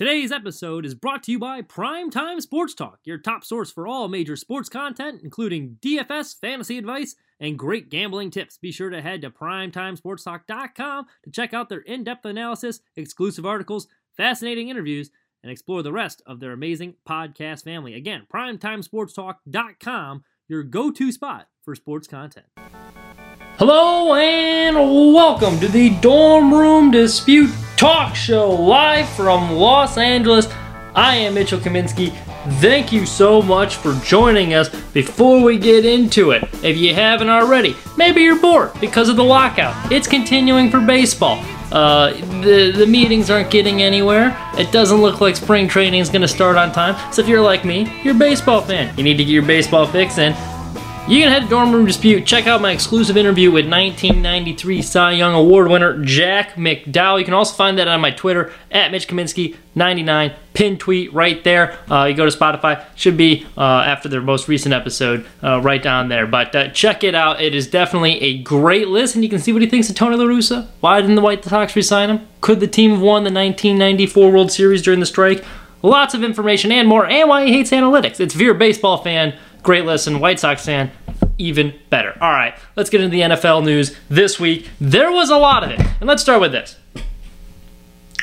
Today's episode is brought to you by Primetime Sports Talk, your top source for all major sports content, including DFS, fantasy advice, and great gambling tips. Be sure to head to primetimesportstalk.com to check out their in depth analysis, exclusive articles, fascinating interviews, and explore the rest of their amazing podcast family. Again, primetimesportstalk.com, your go to spot for sports content. Hello and welcome to the Dorm Room Dispute Talk Show live from Los Angeles. I am Mitchell Kaminsky. Thank you so much for joining us. Before we get into it, if you haven't already, maybe you're bored because of the lockout. It's continuing for baseball. Uh, the the meetings aren't getting anywhere. It doesn't look like spring training is going to start on time. So if you're like me, you're a baseball fan. You need to get your baseball fix in. You can head to Dorm Room Dispute. Check out my exclusive interview with 1993 Cy Young Award winner Jack McDowell. You can also find that on my Twitter at Mitch Kaminsky 99 pin tweet right there. Uh, you go to Spotify, should be uh, after their most recent episode, uh, right down there. But uh, check it out. It is definitely a great listen. You can see what he thinks of Tony La Russa. Why didn't the White Sox resign him? Could the team have won the 1994 World Series during the strike? Lots of information and more, and why he hates analytics. It's you're baseball fan, great listen. White Sox fan, even better. All right, let's get into the NFL news this week. There was a lot of it, and let's start with this.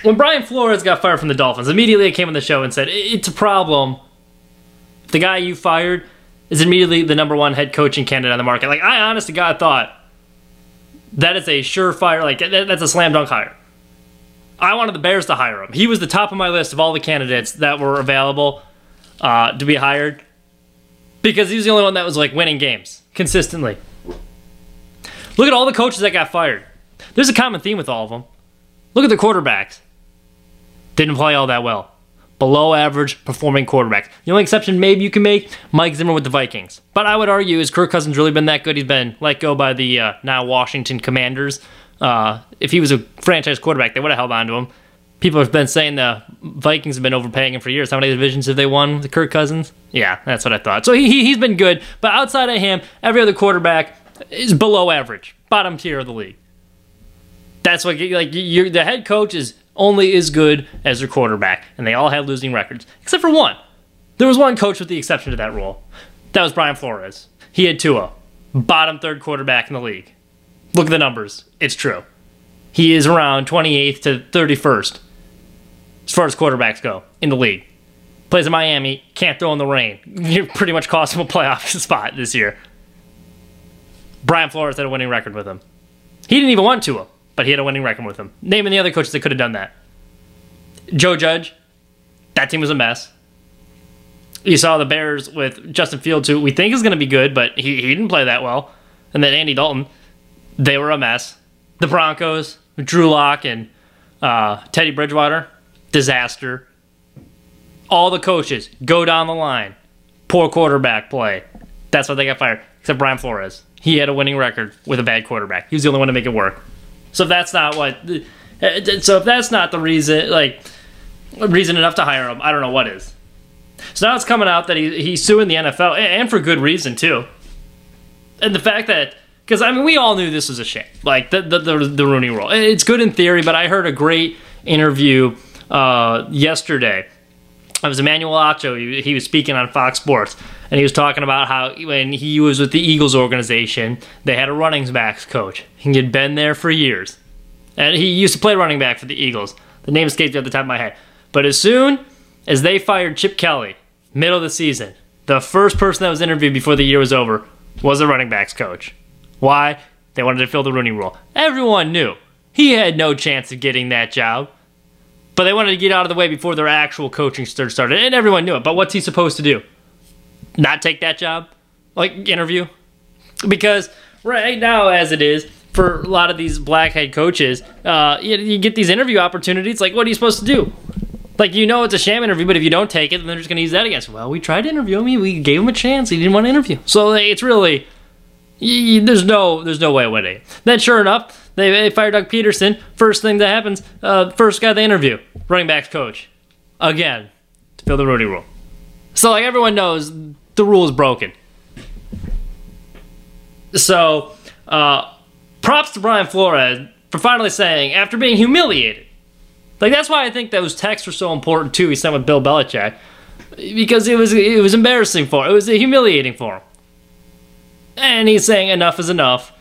When Brian Flores got fired from the Dolphins, immediately I came on the show and said, It's a problem. The guy you fired is immediately the number one head coaching candidate on the market. Like, I honest to God thought that is a surefire, like, that's a slam dunk hire. I wanted the Bears to hire him. He was the top of my list of all the candidates that were available uh, to be hired because he was the only one that was like winning games consistently. Look at all the coaches that got fired. There's a common theme with all of them. Look at the quarterbacks. Didn't play all that well. Below average performing quarterbacks. The only exception maybe you can make, Mike Zimmer with the Vikings. But I would argue, has Kirk Cousins really been that good? He's been let go by the uh, now Washington Commanders. Uh, if he was a franchise quarterback, they would have held on to him. People have been saying the Vikings have been overpaying him for years. How many divisions have they won with Kirk Cousins? Yeah, that's what I thought. So he, he's been good, but outside of him, every other quarterback is below average, bottom tier of the league. That's what like you the head coach is only as good as their quarterback, and they all had losing records except for one. There was one coach with the exception to that rule. That was Brian Flores. He had Tua, bottom third quarterback in the league. Look at the numbers. It's true. He is around 28th to 31st as far as quarterbacks go in the league. Plays in Miami, can't throw in the rain. You pretty much cost him a playoff spot this year. Brian Flores had a winning record with him. He didn't even want to, but he had a winning record with him. Naming the other coaches that could have done that. Joe Judge, that team was a mess. You saw the Bears with Justin Fields, who we think is going to be good, but he, he didn't play that well. And then Andy Dalton, they were a mess. The Broncos, Drew Lock and uh, Teddy Bridgewater, disaster. All the coaches go down the line. Poor quarterback play. That's why they got fired. Except Brian Flores. He had a winning record with a bad quarterback. He was the only one to make it work. So if that's not what, uh, so if that's not the reason, like reason enough to hire him, I don't know what is. So now it's coming out that he, he's suing the NFL, and for good reason too. And the fact that because I mean we all knew this was a shame, like the the, the the Rooney Rule. It's good in theory, but I heard a great interview uh, yesterday. It was Emmanuel Acho. He, he was speaking on Fox Sports, and he was talking about how when he was with the Eagles organization, they had a running backs coach. He had been there for years, and he used to play running back for the Eagles. The name escapes me at the top of my head. But as soon as they fired Chip Kelly, middle of the season, the first person that was interviewed before the year was over was the running backs coach. Why? They wanted to fill the Rooney rule. Everyone knew he had no chance of getting that job. But they wanted to get out of the way before their actual coaching started, and everyone knew it. But what's he supposed to do? Not take that job? Like, interview? Because right now, as it is, for a lot of these black head coaches, uh, you, you get these interview opportunities. Like, what are you supposed to do? Like, you know it's a sham interview, but if you don't take it, then they're just going to use that against. Well, we tried to interview him. We gave him a chance. He didn't want to interview. So it's really there's no there's no way of winning. Then sure enough, they, they fire Doug Pederson. First thing that happens, uh, first guy they interview, running backs coach, again to fill the Rooney rule. So like everyone knows, the rule is broken. So uh, props to Brian Flores for finally saying after being humiliated Like that's why I think those texts were so important too. He sent with Bill Belichick because it was it was embarrassing for him. It was humiliating for him. And he's saying enough is enough.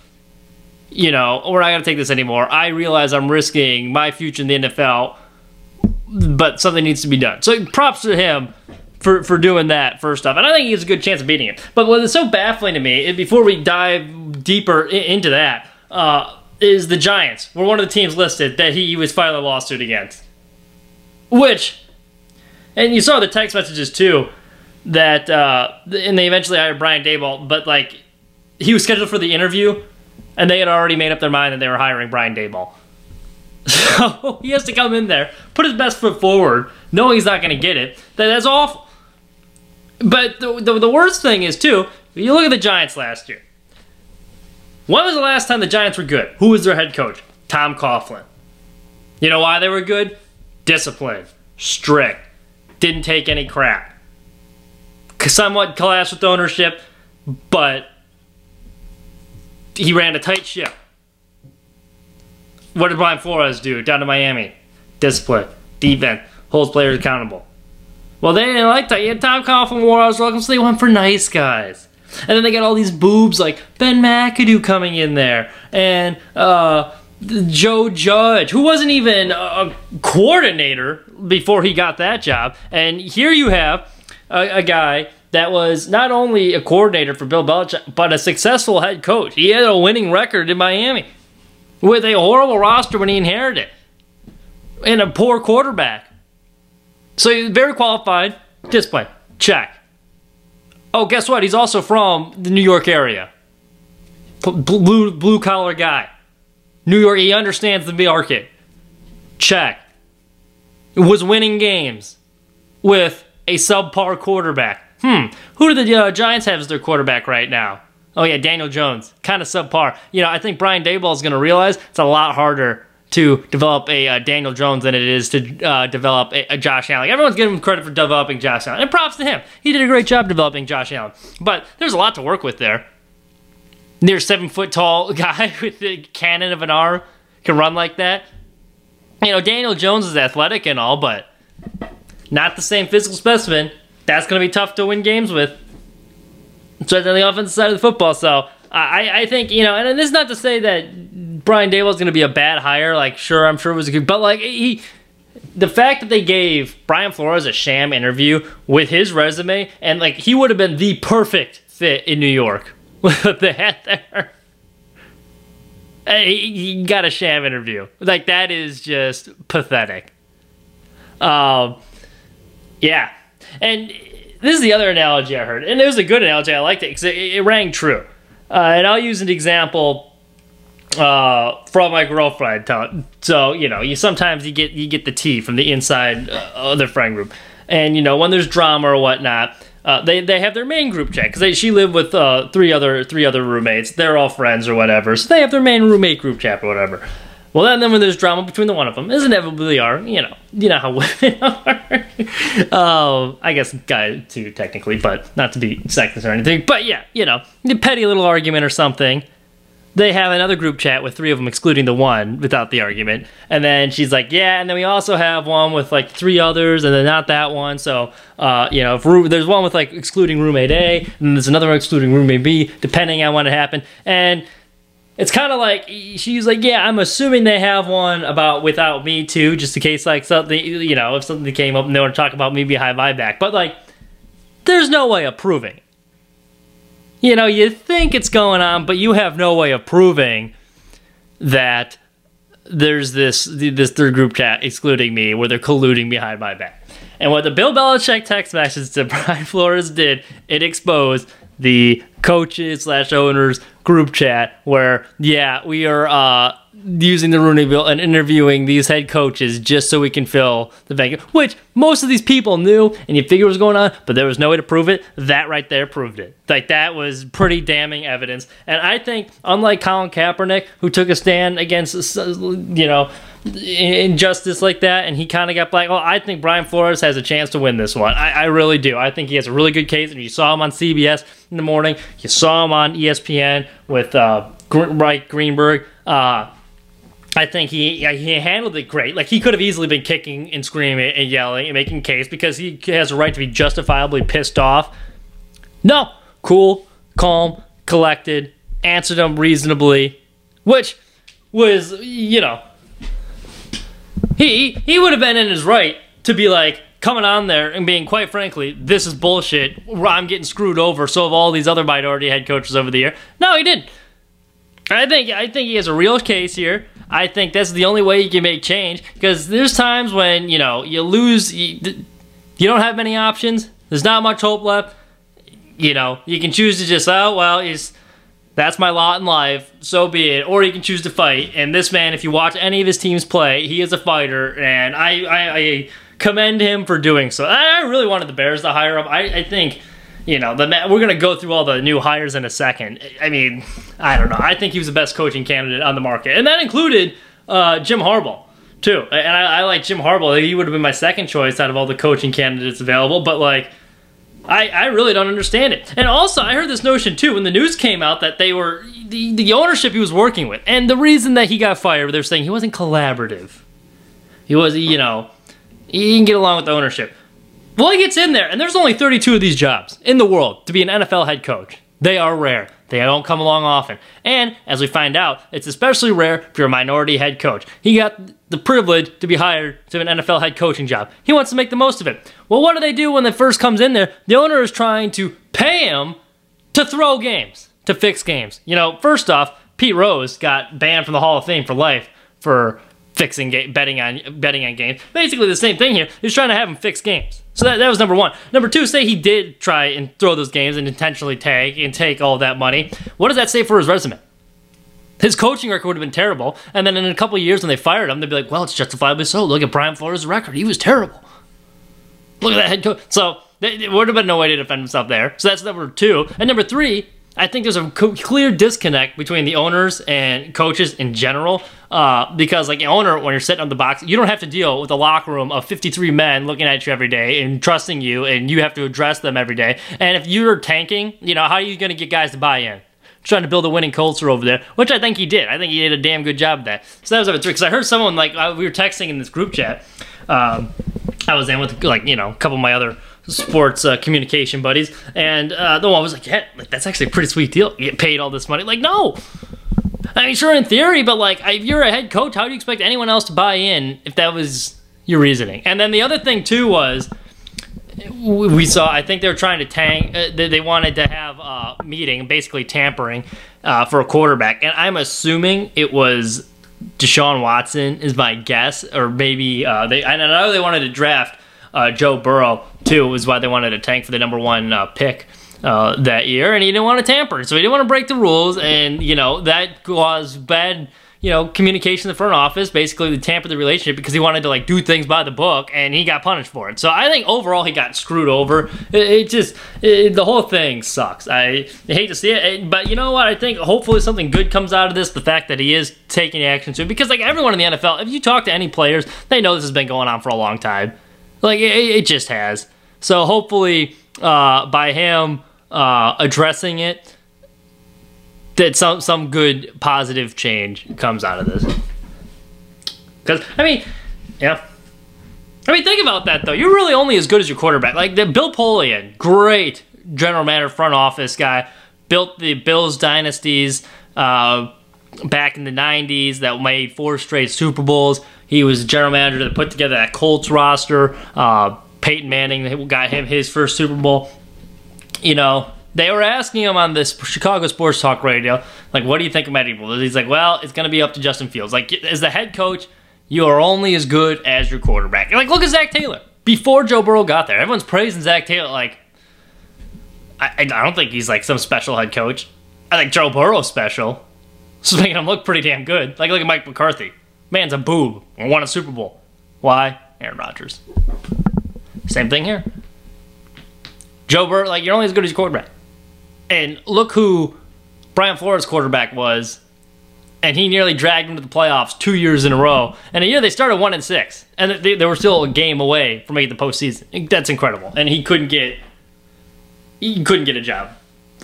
You know, we're not gonna take this anymore. I realize I'm risking my future in the NFL, but something needs to be done. So props to him for, for doing that first off. And I think he has a good chance of beating him. But what is so baffling to me, before we dive deeper into that, uh, is the Giants were one of the teams listed that he was filing a lawsuit against. Which, and you saw the text messages too, that, uh, and they eventually hired Brian Daboll, but like, he was scheduled for the interview, and they had already made up their mind that they were hiring Brian Daboll. So he has to come in there, put his best foot forward, knowing he's not going to get it. That, that's awful. But the, the, the worst thing is, too, you look at the Giants last year. When was the last time the Giants were good? Who was their head coach? Tom Coughlin. You know why they were good? Discipline, strict, didn't take any crap. Somewhat clashed with ownership, but he ran a tight ship. What did Brian Flores do down to Miami? Discipline, defense, holds players accountable. Well, they didn't like that. You had Tom Coughlin, Warriors, welcome, so they went for nice guys. And then they got all these boobs like Ben McAdoo coming in there and uh, Joe Judge, who wasn't even a coordinator before he got that job. And here you have a, a guy that was not only a coordinator for Bill Belichick, but a successful head coach. He had a winning record in Miami with a horrible roster when he inherited and a poor quarterback. So he's very qualified. Display. Check. Oh, guess what? He's also from the New York area. Blue blue collar guy. New York. He understands the market. Check. Was winning games with a subpar quarterback. Hmm. Who do the uh, Giants have as their quarterback right now? Oh yeah, Daniel Jones. Kind of subpar. You know, I think Brian Daboll is going to realize it's a lot harder to develop a uh, Daniel Jones than it is to uh, develop a, a, Josh Allen. Everyone's giving him credit for developing Josh Allen, and props to him. He did a great job developing Josh Allen. But there's a lot to work with there. Near seven foot tall guy with a cannon of an arm can run like that. You know, Daniel Jones is athletic and all, but not the same physical specimen. That's going to be tough to win games with. Especially on the offensive side of the football. So I, I think, you know, and this is not to say that Brian Daboll is going to be a bad hire. Like, sure, I'm sure it was a good, but like he, the fact that they gave Brian Flores a sham interview with his resume, and like he would have been the perfect fit in New York with the hat there. He got a sham interview. Like that is just pathetic. Um, yeah, and this is the other analogy I heard, and it was a good analogy. I liked it because it, it rang true. Uh, and I'll use an example uh, from my girlfriend. So you know, you sometimes you get you get the tea from the inside uh, of their friend group, and you know when there's drama or whatnot. Uh, they, they have their main group chat because she lived with uh, three other three other roommates. They're all friends or whatever, so they have their main roommate group chat or whatever. Well, then, when there's drama between the one of them, as inevitably are, you know, you know how women are. uh, I guess guys too, technically, but not to be sexist or anything. But yeah, you know, a petty little argument or something they have another group chat with three of them, excluding the one without the argument. And then she's like, "Yeah," and then we also have one with like three others, and then not that one. So, uh, you know, if there's one with like excluding roommate A, and there's another one excluding roommate B, depending on when it happened. And it's kind of like she's like, "Yeah, I'm assuming they have one about without me too, just in case like something, you know, if something came up and they want to talk about me behind my back." But like, there's no way of proving you know, you think it's going on, but you have no way of proving that there's this this third group chat excluding me where they're colluding behind my back. And what the Bill Belichick text message to Brian Flores did, it exposed the coaches slash owners group chat where yeah we are uh, using the Rooney Bill and interviewing these head coaches just so we can fill the bank, which most of these people knew and you figure was going on, but there was no way to prove it. That right there proved it. Like that was pretty damning evidence. And I think, unlike Colin Kaepernick, who took a stand against, you know, injustice like that, and he kind of got black. Well, I think Brian Flores has a chance to win this one. I, I, really do. I think he has a really good case, and you saw him on CBS in the morning. You saw him on ESPN with uh, Mike Greenberg. Uh, I think he he handled it great. Like he could have easily been kicking and screaming and yelling and making case because he has a right to be justifiably pissed off. No, cool, calm, collected, answered them reasonably, which was you know he he would have been in his right to be like coming on there and being quite frankly this is bullshit. I'm getting screwed over. So have all these other minority head coaches over the year. No, he didn't. I think I think he has a real case here. I think that's the only way you can make change because there's times when you know you lose, you, you don't have many options. There's not much hope left. You know you can choose to just oh well, he's, that's my lot in life. So be it. Or you can choose to fight. And this man, if you watch any of his teams play, he is a fighter, and I I, I commend him for doing so. I really wanted the Bears to hire him. I, I think you know, the we're gonna go through all the new hires in a second. I mean, I don't know. I think he was the best coaching candidate on the market, and that included uh, Jim Harbaugh too. And I, I like Jim Harbaugh. He would have been my second choice out of all the coaching candidates available. But like, I, I really don't understand it. And also, I heard this notion too when the news came out that they were the, the ownership he was working with, and the reason that he got fired, they're saying he wasn't collaborative. He was, you know, he didn't get along with the ownership. Well, he gets in there, and there's only 32 of these jobs in the world to be an NFL head coach. They are rare. They don't come along often. And as we find out, it's especially rare if you're a minority head coach. He got the privilege to be hired to an NFL head coaching job. He wants to make the most of it. Well, what do they do when they first comes in there? The owner is trying to pay him to throw games, to fix games. You know, first off, Pete Rose got banned from the Hall of Fame for life for fixing ga- betting on betting on games. Basically, the same thing here. He's trying to have him fix games. So that, that was number one. Number two, say he did try and throw those games and intentionally tag and take all that money. What does that say for his resume? His coaching record would have been terrible, and then in a couple years when they fired him, they'd be like, "Well, it's justifiably so. Look at Brian Flores' record; he was terrible. Look at that head coach." So there would have been no way to defend himself there. So that's number two. And number three, I think there's a clear disconnect between the owners and coaches in general. Uh, because, like, an owner, when you're sitting on the box, you don't have to deal with a locker room of 53 men looking at you every day and trusting you, and you have to address them every day. And if you're tanking, you know, how are you going to get guys to buy in? Trying to build a winning culture over there, which I think he did. I think he did a damn good job of that. So that was number three. Because I heard someone, like, uh, we were texting in this group chat. Um, I was in with, like, you know, a couple of my other sports uh, communication buddies, and uh, the one was like, "Yeah, like, that's actually a pretty sweet deal. You get paid all this money." Like, no. I mean, sure in theory, but like, if you're a head coach, how do you expect anyone else to buy in if that was your reasoning? And then the other thing too was we saw. I think they were trying to tank. Uh, they wanted to have a meeting, basically tampering uh, for a quarterback, and I'm assuming it was Deshaun Watson is my guess, or maybe uh, they. I know they wanted to draft uh, Joe Burrow too, is why they wanted to tank for the number one uh, pick. Uh, that year, and he didn't want to tamper, so he didn't want to break the rules, and you know that caused bad, you know, communication in the front office. Basically, to tamper the relationship because he wanted to like do things by the book, and he got punished for it. So I think overall he got screwed over. It, it just it, the whole thing sucks. I, hate to see it, but you know what? I think hopefully something good comes out of this. The fact that he is taking action to because like everyone in the NFL, if you talk to any players, they know this has been going on for a long time. Like it, it just has. So hopefully, uh, by him uh, addressing it, that some some good positive change comes out of this. Because I mean, yeah. I mean, think about that though. You're really only as good as your quarterback. Like the Bill Polian, great general manager, front office guy, built the Bills dynasties uh, back in the '90s that made four straight Super Bowls. He was the general manager that put together that Colts roster. Uh, Peyton Manning got him his first Super Bowl. You know, they were asking him on this Chicago Sports Talk radio, like, what do you think of Matt Eberflus? He's like, well, it's going to be up to Justin Fields. Like, as the head coach, you are only as good as your quarterback. Like, look at Zac Taylor. Before Joe Burrow got there, everyone's praising Zac Taylor. Like, I, I don't think he's like some special head coach. I think Joe Burrow's special. So making him look pretty damn good. Like, look at Mike McCarthy. Man's a boob. Won a Super Bowl. Why? Aaron Rodgers. Same thing here. Joe Burrow, like, you're only as good as your quarterback. And look who Brian Flores' quarterback was, and he nearly dragged him to the playoffs two years in a row. And a year they started one and six, and they, they were still a game away from making the postseason. That's incredible. And he couldn't get, he couldn't get a job,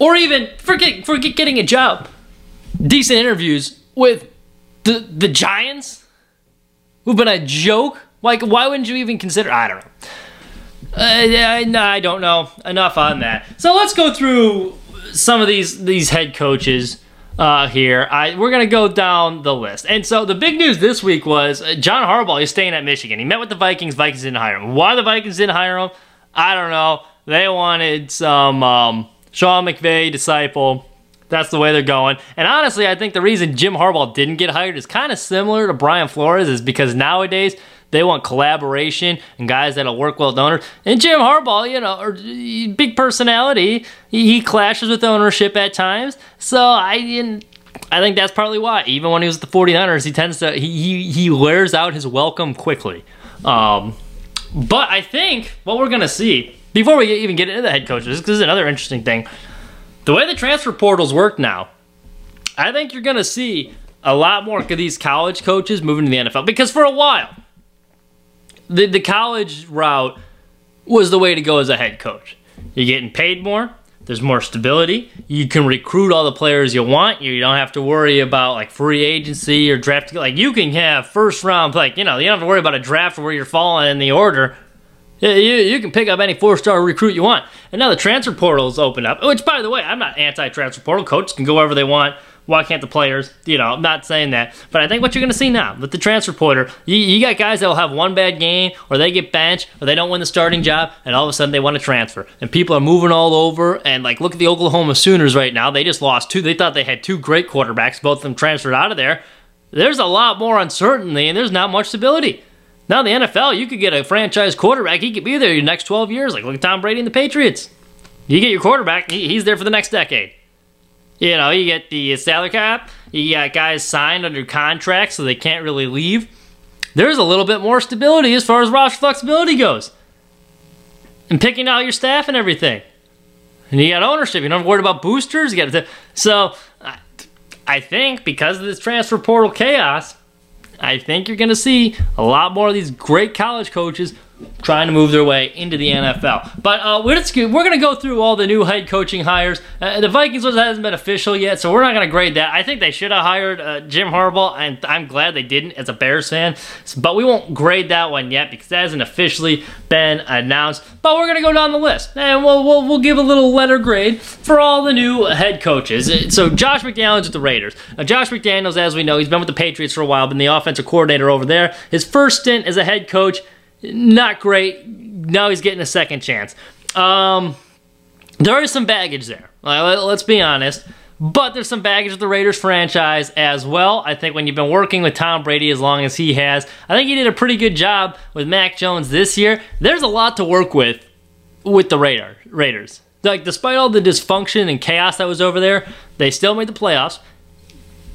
or even forget forget getting a job. Decent interviews with the the Giants, who've been a joke. Like, why wouldn't you even consider? I don't know. Uh, I don't know. Enough on that. So let's go through some of these these head coaches uh, here. I we're gonna go down the list. And so the big news this week was uh, John Harbaugh. He's staying at Michigan. He met with the Vikings. Vikings didn't hire him. Why the Vikings didn't hire him? I don't know. They wanted some um, Sean McVay disciple. That's the way they're going. And honestly, I think the reason Jim Harbaugh didn't get hired is kind of similar to Brian Flores, is because nowadays they want collaboration and guys that'll work well with owners. And Jim Harbaugh, you know, big personality, he clashes with ownership at times. So I I think that's partly why. Even when he was the 49ers, he tends to he he, he wears out his welcome quickly. Um, but I think what we're gonna see before we even get into the head coaches, this is another interesting thing. The way the transfer portals work now, I think you're gonna see a lot more of these college coaches moving to the NFL because for a while the, the college route was the way to go as a head coach. You're getting paid more. There's more stability. You can recruit all the players you want. You don't have to worry about like free agency or draft. Like you can have first round, like you know, you don't have to worry about a draft where you're falling in the order. You, you can pick up any four star recruit you want. And now the transfer portal's open up. Which, by the way, I'm not anti transfer portal. Coaches can go wherever they want why can't the players? You know, I'm not saying that, but I think what you're going to see now with the transfer portal, you, you got guys that will have one bad game, or they get benched, or they don't win the starting job, and all of a sudden they want to transfer, and people are moving all over. And like, look at the Oklahoma Sooners right now; they just lost two. They thought they had two great quarterbacks, both of them transferred out of there. There's a lot more uncertainty, and there's not much stability. Now the NFL, you could get a franchise quarterback; he could be there your next 12 years. Like look at Tom Brady and the Patriots. You get your quarterback; he's there for the next decade. You know, you get the salary cap, you got guys signed under contract so they can't really leave. There's a little bit more stability as far as roster flexibility goes. And picking out your staff and everything. And you got ownership. You don't have to worry about boosters. You got to. So, I think because of this transfer portal chaos, I think you're going to see a lot more of these great college coaches trying to move their way into the NFL. But uh, we're, we're going to go through all the new head coaching hires. Uh, the Vikings one hasn't been official yet, so we're not going to grade that. I think they should have hired uh, Jim Harbaugh, and I'm glad they didn't as a Bears fan. But we won't grade that one yet because that hasn't officially been announced. But we're going to go down the list, and we'll, we'll, we'll give a little letter grade for all the new head coaches. Uh, so Josh McDaniels with the Raiders. Now, Josh McDaniels, as we know, he's been with the Patriots for a while, been the offensive coordinator over there. His first stint as a head coach – not great. Now he's getting a second chance. Um, there is some baggage there. Let's be honest. But there's some baggage with the Raiders franchise as well. I think when you've been working with Tom Brady as long as he has, I think he did a pretty good job with Mac Jones this year. There's a lot to work with with the Raider, Raiders. Like, despite all the dysfunction and chaos that was over there, they still made the playoffs.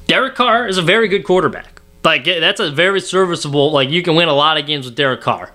Derek Carr is a very good quarterback. Like, that's a very serviceable, like, you can win a lot of games with Derek Carr.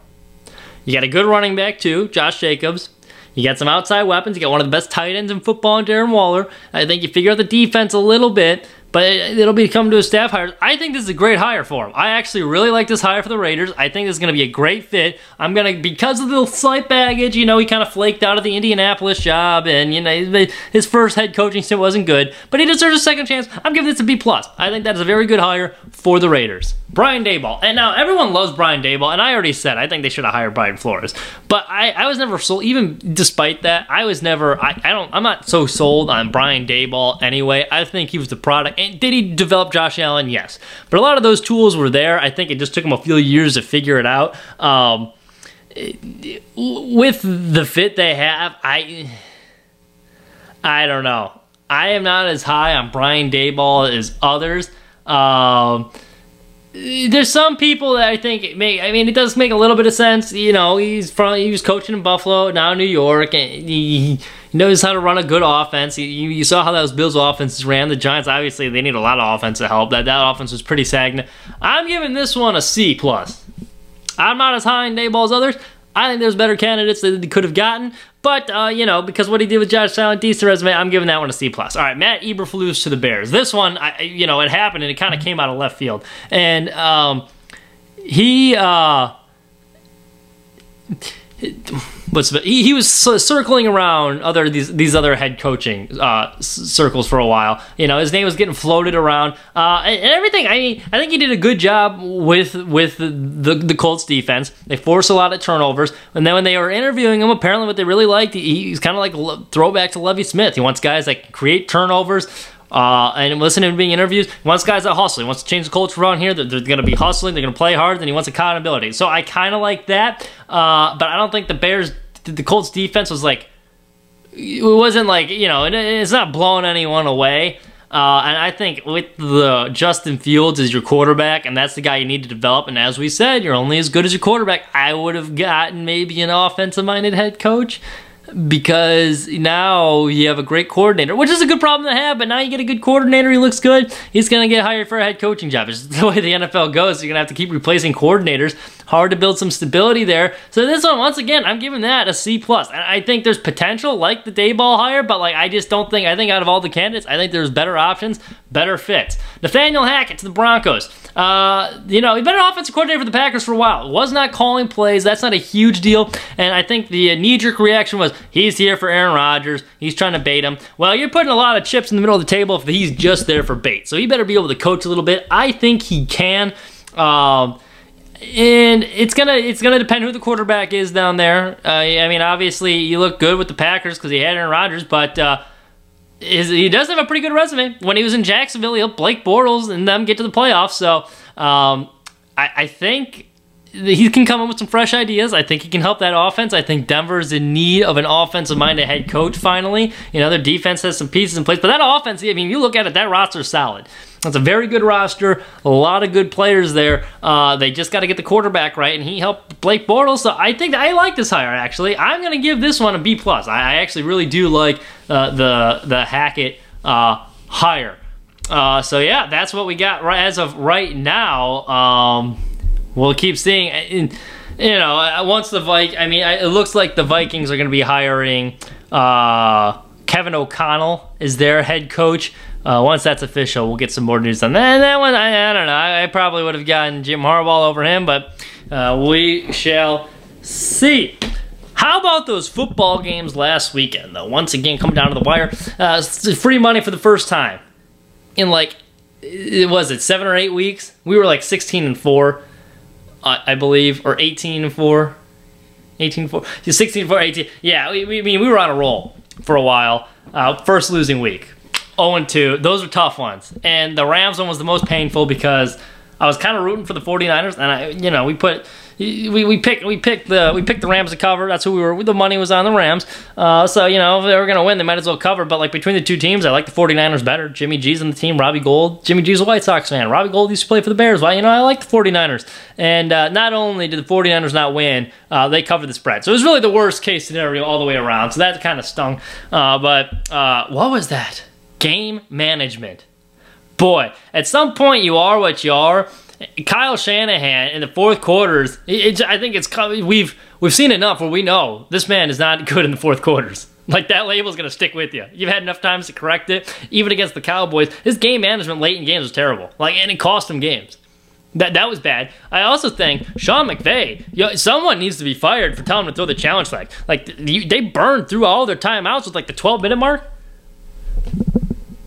You got a good running back too, Josh Jacobs. You got some outside weapons. You got one of the best tight ends in football Darren Waller. I think you figure out the defense a little bit, but it'll be come to a staff hire. I think this is a great hire for him. I actually really like this hire for the Raiders. I think this is going to be a great fit. I'm going to, because of the slight baggage, you know, he kind of flaked out of the Indianapolis job, and, you know, his first head coaching stint wasn't good, but he deserves a second chance. I'm giving this a B+. plus. I think that is a very good hire for the Raiders. Brian Daboll. And now everyone loves Brian Daboll, and I already said I think they should have hired Brian Flores. But I, I was never sold, even despite that, I was never, I, I don't, I'm not so sold on Brian Daboll anyway. I think he was the product. And did he develop Josh Allen? Yes. But a lot of those tools were there. I think it just took him a few years to figure it out. Um, with the fit they have, I, I don't know. I am not as high on Brian Daboll as others. Um, there's some people that I think make. I mean, it does make a little bit of sense. You know, he's from he was coaching in Buffalo, now New York, and he, he knows how to run a good offense. You, you saw how those Bills offenses ran. The Giants obviously they need a lot of offensive help. That that offense was pretty stagnant. I'm giving this one a C plus. I'm not as high in Daboll as others. I think there's better candidates that they could have gotten, but, uh, you know, because what he did with Josh Allen, decent resume, I'm giving that one a C+. plus. All right, Matt Eberflus to the Bears. This one, I, you know, it happened and it kind of came out of left field. And um, he, uh, what's he, he was circling around other these these other head coaching uh, circles for a while. You know, his name was getting floated around uh, and, everything. I mean, I think he did a good job with with the, the, Colts defense. They forced a lot of turnovers, and then when they were interviewing him, apparently what they really liked, he, he's kind of like throwback to Lovie Smith. He wants guys that create turnovers. Uh, and listen to being interviewed. He wants guys that hustle. He wants to change the culture around here. They're, they're going to be hustling. They're going to play hard. And he wants accountability. So I kind of like that. Uh, but I don't think the Bears, the Colts defense was like, it wasn't like, you know, it's not blowing anyone away. Uh, and I think with the Justin Fields as your quarterback, and that's the guy you need to develop. And as we said, you're only as good as your quarterback. I would have gotten maybe an offensive minded head coach because now you have a great coordinator, which is a good problem to have. But now you get a good coordinator, he looks good. He's going to get hired for a head coaching job. It's the way the NFL goes. You're going to have to keep replacing coordinators. Hard to build some stability there. So this one, once again, I'm giving that a C plus. I think there's potential, like the Daboll hire, but like I just don't think. I think out of all the candidates, I think there's better options, better fits. Nathaniel Hackett to the Broncos. Uh, you know, he's been an offensive coordinator for the Packers for a while. Was not calling plays. That's not a huge deal. And I think the knee-jerk reaction was he's here for Aaron Rodgers. He's trying to bait him. Well, you're putting a lot of chips in the middle of the table if he's just there for bait. So he better be able to coach a little bit. I think he can. Um, and it's gonna it's gonna depend who the quarterback is down there. Uh, I mean, obviously, you look good with the Packers because he had Aaron Rodgers, but uh, is, he does have a pretty good resume. When he was in Jacksonville, he helped Blake Bortles and them get to the playoffs. So um, I, I, think he can come up with some fresh ideas. I think he can help that offense. I think Denver is in need of an offensive-minded head coach. Finally, you know their defense has some pieces in place, but that offense. I mean, you look at it, that roster's solid. That's a very good roster. A lot of good players there. Uh, they just got to get the quarterback right, and he helped Blake Bortles. So I think I like this hire. Actually, I'm going to give this one a B plus. I, I actually really do like uh, the the Hackett uh, hire. Uh, so yeah, that's what we got right as of right now. Um, we'll keep seeing. Uh, you know, uh, once the Vikings, I mean, it looks like the Vikings are going to be hiring Kevin O'Connell is their head coach. Uh, once that's official, we'll get some more news on that. And that one, I, I don't know. I, I, probably would have gotten Jim Harbaugh over him, but uh, we shall see. How about those football games last weekend, though? Once again, coming down to the wire. Uh, free money for the first time in like, it was it seven or eight weeks? We were like 16 and four, I believe, or 18 and four. 18 4 16 4 18 yeah we, we, I mean we were on a roll for a while uh, first losing week 0 and 2. Those were tough ones. And the Rams one was the most painful because I was kind of rooting for the 49ers and I you know, we put we, we picked we picked the we picked the Rams to cover. That's who we were. The money was on the Rams. Uh, so you know if they were gonna win, they might as well cover. But like between the two teams, I like the 49ers better. Jimmy G's on the team. Robbie Gould. Jimmy G's a White Sox fan. Robbie Gould used to play for the Bears. Well, you know I like the 49ers. And uh, not only did the 49ers not win, uh, they covered the spread. So it was really the worst case scenario all the way around. So that kind of stung. Uh, but uh, what was that? Game management. Boy, at some point you are what you are. Kyle Shanahan in the fourth quarters, it, it, I think it's we've we've seen enough where we know this man is not good in the fourth quarters. Like that label is going to stick with you. You've had enough times to correct it. Even against the Cowboys, his game management late in games was terrible. Like, and it cost him games. That that was bad. I also think Sean McVay, you know, someone needs to be fired for telling him to throw the challenge flag. Like they burned through all their timeouts with like the 12 minute mark.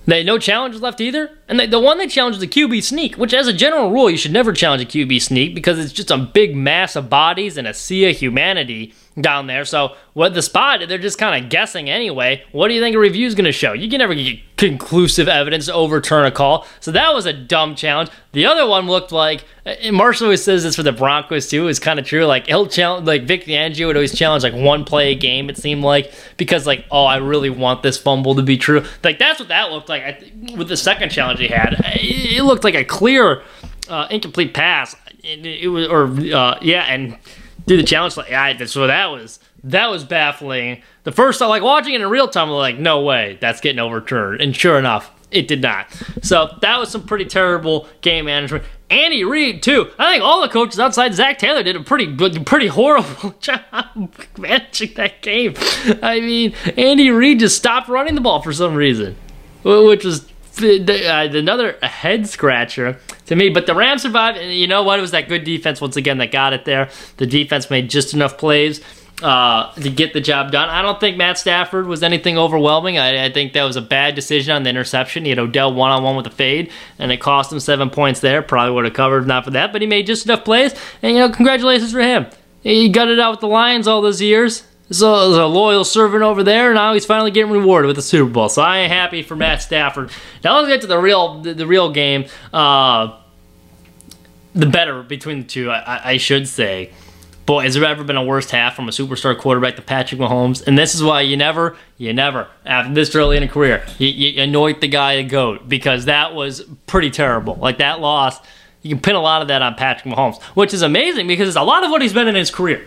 They no challenges left either. And they, the one they challenged the QB sneak, which as a general rule, you should never challenge a QB sneak because it's just a big mass of bodies and a sea of humanity down there. So what the spot, they're just kind of guessing anyway. What do you think a review is going to show? You can never get conclusive evidence to overturn a call. So that was a dumb challenge. The other one looked like, Marshall always says this for the Broncos too, is kind of true. Like he'll challenge, like Vic Fangio would always challenge like one play a game, it seemed like, because like, oh, I really want this fumble to be true. Like that's what that looked like I, with the second challenge he had. It, looked like a clear uh, incomplete pass. It, it was, or uh, yeah, and do the challenge like I so that was that was baffling. The first time like watching it in real time, was like, no way, that's getting overturned. And sure enough, it did not. So that was some pretty terrible game management. Andy Reid too. I think all the coaches outside Zac Taylor did a pretty good, pretty horrible job managing that game. I mean, Andy Reid just stopped running the ball for some reason, which was uh, another head scratcher to me. But the Rams survived, and you know what? It was that good defense once again that got it there. The defense made just enough plays uh, to get the job done. I don't think Matt Stafford was anything overwhelming. I, I think that was a bad decision on the interception. He had Odell one on one with a fade, and it cost him seven points there. Probably would have covered not for that, but he made just enough plays, and you know, congratulations for him. He gutted out with the Lions all those years. So a loyal servant over there. And now he's finally getting rewarded with the Super Bowl. So I am happy for Matt Stafford. Now let's get to the real the, real game. Uh, the better between the two, I, I should say. Boy, has there ever been a worst half from a superstar quarterback to Patrick Mahomes? And this is why you never, you never, after this early in a career, you, you anoint the guy a goat because that was pretty terrible. Like that loss, you can pin a lot of that on Patrick Mahomes, which is amazing because it's a lot of what he's been in his career.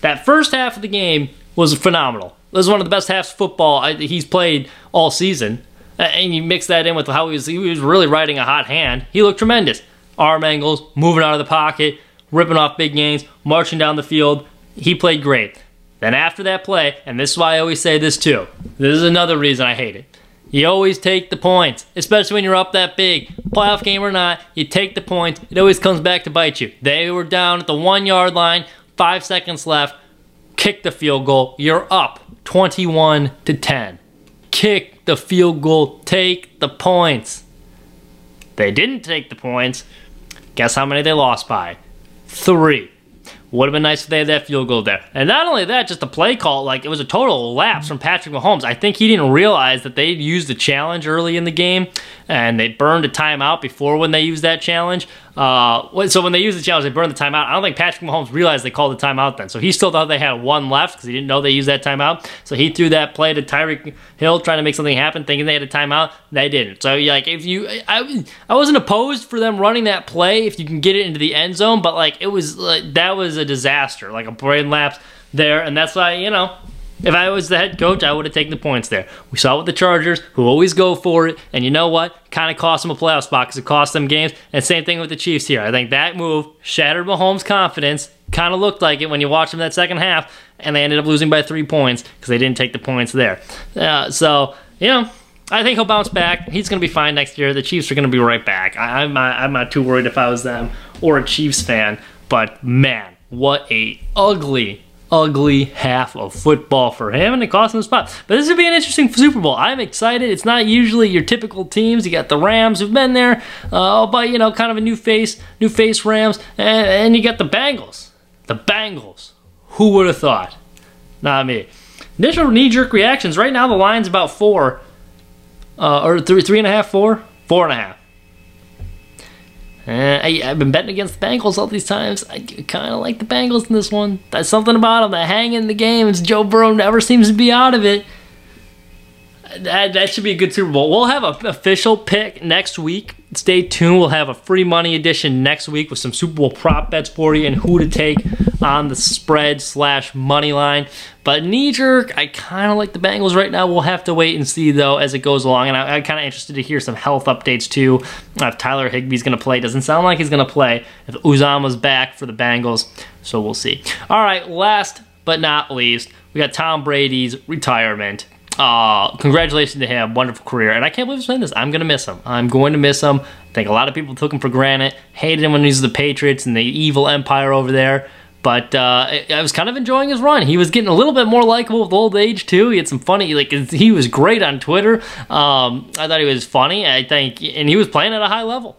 That first half of the game was phenomenal. It was one of the best halves of football he's played all season. And you mix that in with how he was, he was really riding a hot hand. He looked tremendous. Arm angles, moving out of the pocket, ripping off big gains, marching down the field. He played great. Then after that play, and this is why I always say this too, this is another reason I hate it. You always take the points, especially when you're up that big. Playoff game or not, you take the points. It always comes back to bite you. They were down at the one yard line, five seconds left. Kick the field goal. You're up 21 to 10. Kick the field goal. Take the points. They didn't take the points. Guess how many they lost by? three. Would have been nice if they had that field goal there. And not only that, just the play call, like it was a total lapse from Patrick Mahomes. I think he didn't realize that they used the challenge early in the game and they burned a timeout before when they used that challenge. Uh, so when they used the challenge, they burned the timeout. I don't think Patrick Mahomes realized they called the timeout then. So he still thought they had one left because he didn't know they used that timeout. So he threw that play to Tyreek Hill trying to make something happen, thinking they had a timeout. They didn't. So like if you, I, I wasn't opposed for them running that play if you can get it into the end zone, but like it was like that was a disaster, like a brain lapse there, and that's why you know if I was the head coach, I would have taken the points there. We saw it with the Chargers, who always go for it, and you know what? Kind of cost them a playoff spot because it cost them games. And same thing with the Chiefs here. I think that move shattered Mahomes' confidence. Kind of looked like it when you watched them that second half, and they ended up losing by three points because they didn't take the points there. Uh, so, you know, I think he'll bounce back. He's going to be fine next year. The Chiefs are going to be right back. I, am not, I'm not too worried if I was them or a Chiefs fan. But man, what a ugly ugly half of football for him, and it cost him the spot. But this would be an interesting Super Bowl. I'm excited. It's not usually your typical teams. You got the Rams who've been there, uh, but you know, kind of a new face, new face Rams, and, and you got the Bengals. The Bengals. Who would have thought? Not me. Initial knee-jerk reactions. Right now, the line's about four, uh, or three, three and a half, four, four and a half. Uh, I, have been betting against the Bengals all these times. I kind of like the Bengals in this one. That's something about them that hang in the games. Joe Burrow never seems to be out of it. That, that should be a good Super Bowl. We'll have an official pick next week. Stay tuned. We'll have a free money edition next week with some Super Bowl prop bets for you and who to take on the spread slash money line. But knee jerk, I kind of like the Bengals right now. We'll have to wait and see though as it goes along. And I, am kind of interested to hear some health updates too. If Tyler Higbee's going to play, doesn't sound like he's going to play. If Uzomah's back for the Bengals, so we'll see. All right, last but not least, we got Tom Brady's retirement. Uh, congratulations to him. Wonderful career. And I can't believe I'm saying this. I'm going to miss him. I'm going to miss him. I think a lot of people took him for granted, hated him when he was the Patriots and the evil empire over there. But uh, I was kind of enjoying his run. He was getting a little bit more likable with old age too. He had some funny, like he was great on Twitter. Um, I thought he was funny. I think, and he was playing at a high level.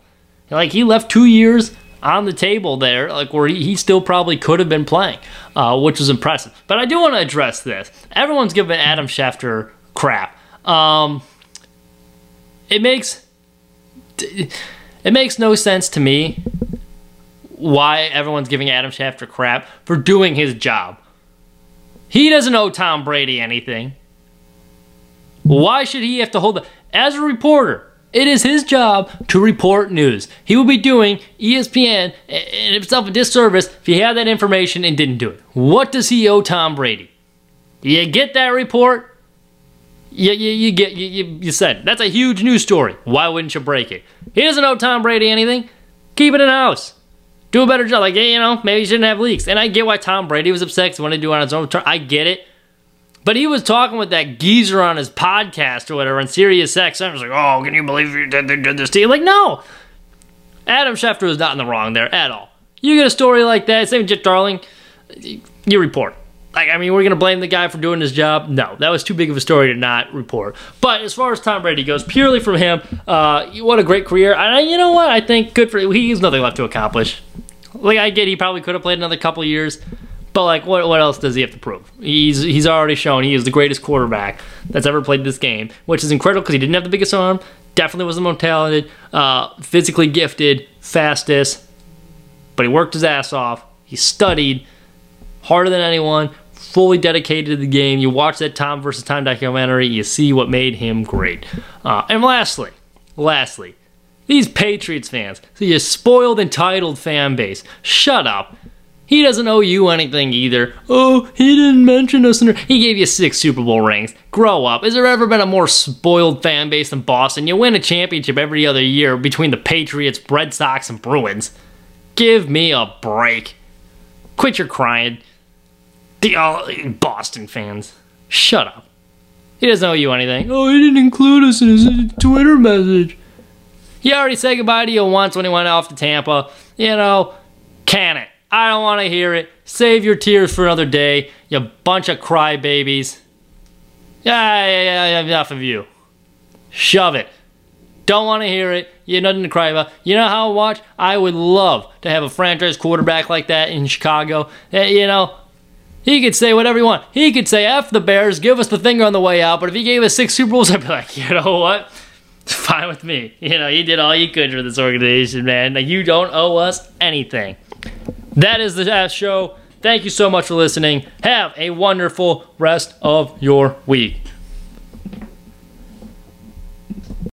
Like he left two years on the table there, like where he, still probably could have been playing, uh, which was impressive. But I do want to address this. Everyone's giving Adam Schefter crap. Um, it makes it makes no sense to me why everyone's giving Adam Schefter crap for doing his job. He doesn't owe Tom Brady anything. Why should he have to hold the as a reporter? It is his job to report news. He will be doing ESPN and himself a disservice if he had that information and didn't do it. What does he owe Tom Brady? You get that report? You, you, you get you, you, you said that's a huge news story. Why wouldn't you break it? He doesn't owe Tom Brady anything. Keep it in house. Do a better job. Like, you know, maybe he shouldn't have leaks. And I get why Tom Brady was upset because he wanted to do it on his own. I get it. But he was talking with that geezer on his podcast or whatever on Sirius X. I was like, oh, can you believe you did, did this to you? Like, no. Adam Schefter was not in the wrong there at all. You get a story like that, same Jet Darling, you report. like, I mean, we're going to blame the guy for doing his job? No, that was too big of a story to not report. But as far as Tom Brady goes, purely from him, uh, what a great career. And you know what? I think good for He has nothing left to accomplish. Like, I get he probably could have played another couple years, but like, what what else does he have to prove? He's he's already shown he is the greatest quarterback that's ever played this game, which is incredible because he didn't have the biggest arm, definitely was the most talented, uh, physically gifted, fastest, but he worked his ass off. He studied harder than anyone, fully dedicated to the game. You watch that Tom versus Time documentary, you see what made him great. Uh, and lastly, lastly, these Patriots fans, so you spoiled, entitled fan base, shut up. He doesn't owe you anything either. Oh, he didn't mention us. In he gave you six Super Bowl rings. Grow up. Has there ever been a more spoiled fan base than Boston? You win a championship every other year between the Patriots, Red Sox, and Bruins. Give me a break. Quit your crying. The uh, Boston fans. Shut up. He doesn't owe you anything. Oh, he didn't include us in his Twitter message. He already said goodbye to you once when he went off to Tampa. You know, can it. I don't want to hear it. Save your tears for another day, you bunch of crybabies. Yeah, yeah, yeah, enough of you. Shove it. Don't want to hear it. You nothing to cry about. You know how I watch? I would love to have a franchise quarterback like that in Chicago. Eh, you know, he could say whatever he want. He could say F the Bears, give us the finger on the way out. But if he gave us six Super Bowls, I'd be like, you know what? It's fine with me. You know, you did all you could for this organization, man. Like, you don't owe us anything. That is the last show. Thank you so much for listening. Have a wonderful rest of your week.